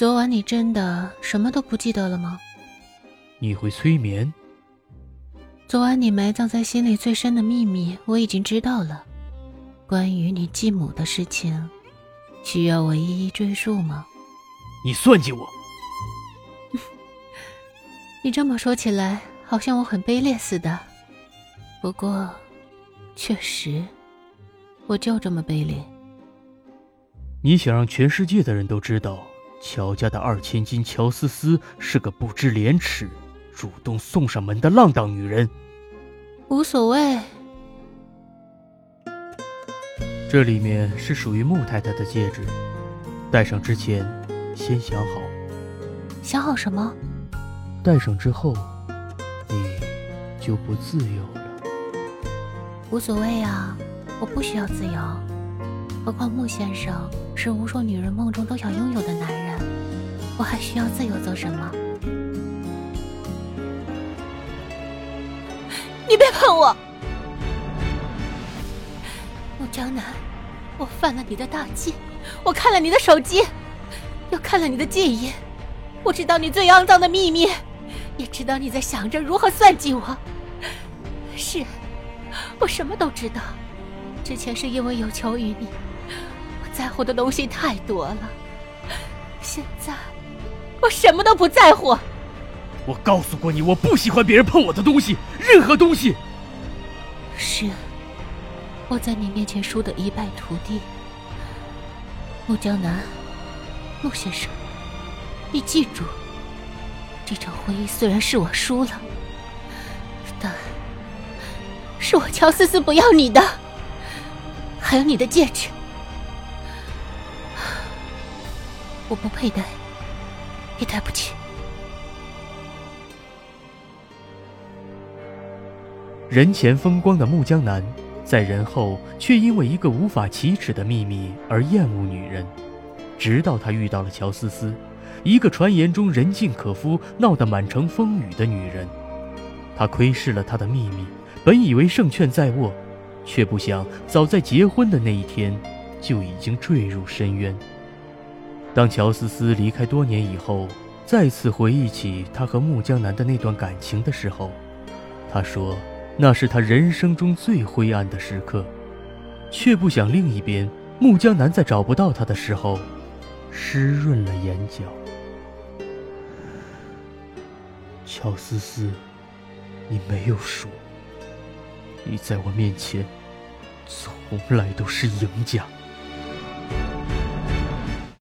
昨晚你真的什么都不记得了吗？你会催眠？昨晚你埋葬在心里最深的秘密，我已经知道了。关于你继母的事情，需要我一一追述吗？你算计我！你这么说起来，好像我很卑劣似的。不过，确实，我就这么卑劣。你想让全世界的人都知道，乔家的二千金乔思思是个不知廉耻、主动送上门的浪荡女人。无所谓。这里面是属于穆太太的戒指，戴上之前先想好。想好什么？戴上之后，你就不自由了。无所谓啊，我不需要自由。何况穆先生是无数女人梦中都想拥有的男人，我还需要自由做什么？你别碰我，穆江南，我犯了你的大忌，我看了你的手机，又看了你的记忆，我知道你最肮脏的秘密。也知道你在想着如何算计我。是，我什么都知道。之前是因为有求于你，我在乎的东西太多了。现在，我什么都不在乎。我告诉过你，我不喜欢别人碰我的东西，任何东西。是，我在你面前输得一败涂地。穆江南，穆先生，你记住。这场婚姻虽然是我输了，但是我乔思思不要你的，还有你的戒指，我不佩戴，也对不起。人前风光的穆江南，在人后却因为一个无法启齿的秘密而厌恶女人，直到他遇到了乔思思。一个传言中人尽可夫、闹得满城风雨的女人，他窥视了她的秘密，本以为胜券在握，却不想早在结婚的那一天，就已经坠入深渊。当乔思思离开多年以后，再次回忆起她和穆江南的那段感情的时候，她说那是她人生中最灰暗的时刻，却不想另一边穆江南在找不到她的时候，湿润了眼角。乔思思，你没有输。你在我面前，从来都是赢家。